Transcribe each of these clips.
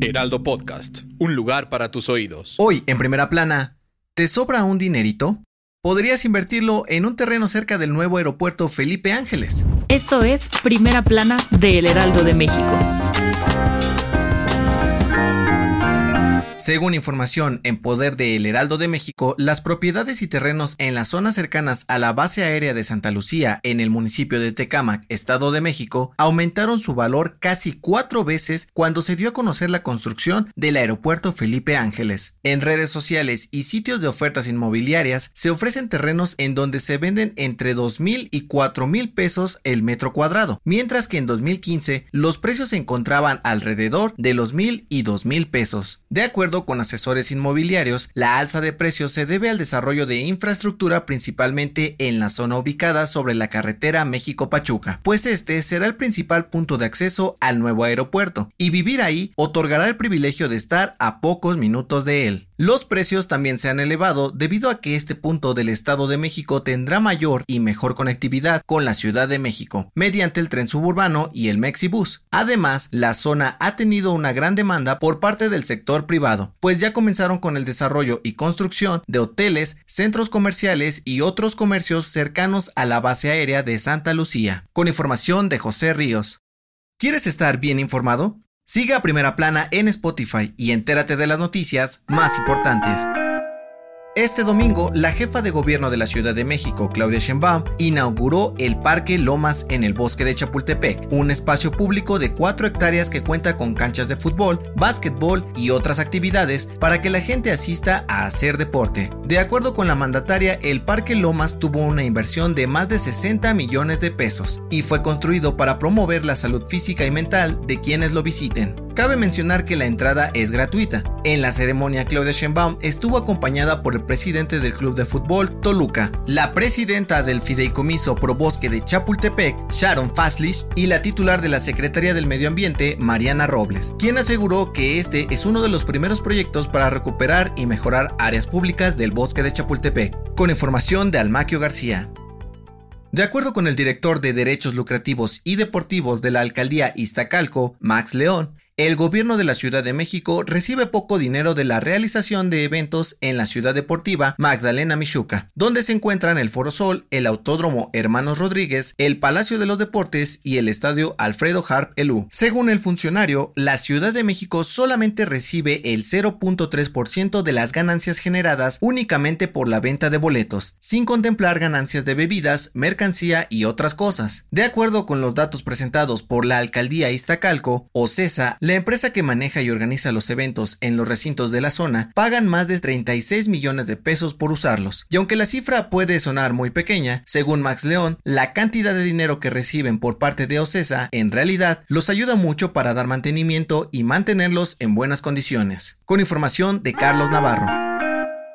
Heraldo Podcast, un lugar para tus oídos. Hoy, en primera plana, ¿te sobra un dinerito? Podrías invertirlo en un terreno cerca del nuevo aeropuerto Felipe Ángeles. Esto es Primera Plana de El Heraldo de México. Según información en poder de El Heraldo de México, las propiedades y terrenos en las zonas cercanas a la base aérea de Santa Lucía, en el municipio de Tecámac, Estado de México, aumentaron su valor casi cuatro veces cuando se dio a conocer la construcción del aeropuerto Felipe Ángeles. En redes sociales y sitios de ofertas inmobiliarias se ofrecen terrenos en donde se venden entre dos mil y cuatro mil pesos el metro cuadrado, mientras que en 2015 los precios se encontraban alrededor de los mil y dos mil pesos. De acuerdo con asesores inmobiliarios, la alza de precios se debe al desarrollo de infraestructura principalmente en la zona ubicada sobre la carretera México-Pachuca, pues este será el principal punto de acceso al nuevo aeropuerto, y vivir ahí otorgará el privilegio de estar a pocos minutos de él. Los precios también se han elevado debido a que este punto del Estado de México tendrá mayor y mejor conectividad con la Ciudad de México mediante el tren suburbano y el Mexibus. Además, la zona ha tenido una gran demanda por parte del sector privado, pues ya comenzaron con el desarrollo y construcción de hoteles, centros comerciales y otros comercios cercanos a la base aérea de Santa Lucía. Con información de José Ríos. ¿Quieres estar bien informado? Siga a Primera Plana en Spotify y entérate de las noticias más importantes. Este domingo, la jefa de gobierno de la Ciudad de México, Claudia Sheinbaum, inauguró el Parque Lomas en el bosque de Chapultepec, un espacio público de 4 hectáreas que cuenta con canchas de fútbol, básquetbol y otras actividades para que la gente asista a hacer deporte. De acuerdo con la mandataria, el Parque Lomas tuvo una inversión de más de 60 millones de pesos y fue construido para promover la salud física y mental de quienes lo visiten. Cabe mencionar que la entrada es gratuita. En la ceremonia, Claudia Sheinbaum estuvo acompañada por el presidente del club de fútbol Toluca, la presidenta del Fideicomiso Pro Bosque de Chapultepec, Sharon Faslich, y la titular de la Secretaría del Medio Ambiente, Mariana Robles, quien aseguró que este es uno de los primeros proyectos para recuperar y mejorar áreas públicas del bosque de Chapultepec. Con información de Almaquio García. De acuerdo con el director de Derechos Lucrativos y Deportivos de la alcaldía Iztacalco, Max León, el gobierno de la Ciudad de México recibe poco dinero de la realización de eventos en la ciudad deportiva Magdalena Michuca, donde se encuentran el Foro Sol, el Autódromo Hermanos Rodríguez, el Palacio de los Deportes y el Estadio Alfredo Harp Elú. Según el funcionario, la Ciudad de México solamente recibe el 0.3% de las ganancias generadas únicamente por la venta de boletos, sin contemplar ganancias de bebidas, mercancía y otras cosas. De acuerdo con los datos presentados por la alcaldía Iztacalco, OCESA, la empresa que maneja y organiza los eventos en los recintos de la zona pagan más de 36 millones de pesos por usarlos. Y aunque la cifra puede sonar muy pequeña, según Max León, la cantidad de dinero que reciben por parte de OCESA en realidad los ayuda mucho para dar mantenimiento y mantenerlos en buenas condiciones. Con información de Carlos Navarro.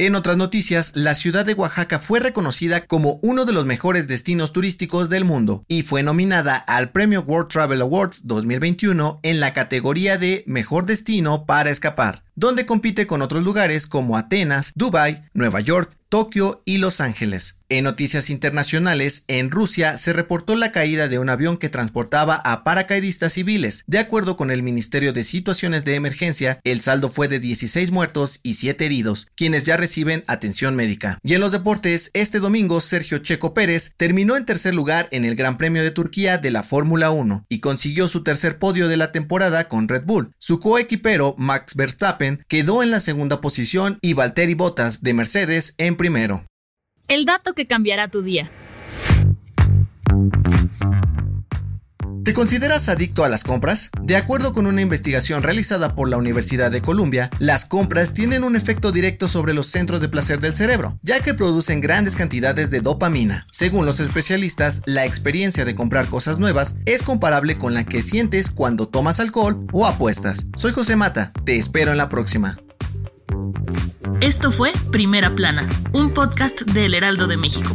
En otras noticias, la ciudad de Oaxaca fue reconocida como uno de los mejores destinos turísticos del mundo y fue nominada al Premio World Travel Awards 2021 en la categoría de Mejor Destino para Escapar, donde compite con otros lugares como Atenas, Dubai, Nueva York, Tokio y Los Ángeles. En noticias internacionales, en Rusia se reportó la caída de un avión que transportaba a paracaidistas civiles. De acuerdo con el Ministerio de Situaciones de Emergencia, el saldo fue de 16 muertos y 7 heridos, quienes ya reciben atención médica. Y en los deportes, este domingo Sergio Checo Pérez terminó en tercer lugar en el Gran Premio de Turquía de la Fórmula 1 y consiguió su tercer podio de la temporada con Red Bull. Su coequipero Max Verstappen quedó en la segunda posición y Valtteri Bottas de Mercedes en primero. El dato que cambiará tu día. ¿Te consideras adicto a las compras? De acuerdo con una investigación realizada por la Universidad de Columbia, las compras tienen un efecto directo sobre los centros de placer del cerebro, ya que producen grandes cantidades de dopamina. Según los especialistas, la experiencia de comprar cosas nuevas es comparable con la que sientes cuando tomas alcohol o apuestas. Soy José Mata, te espero en la próxima. Esto fue Primera Plana, un podcast de El Heraldo de México.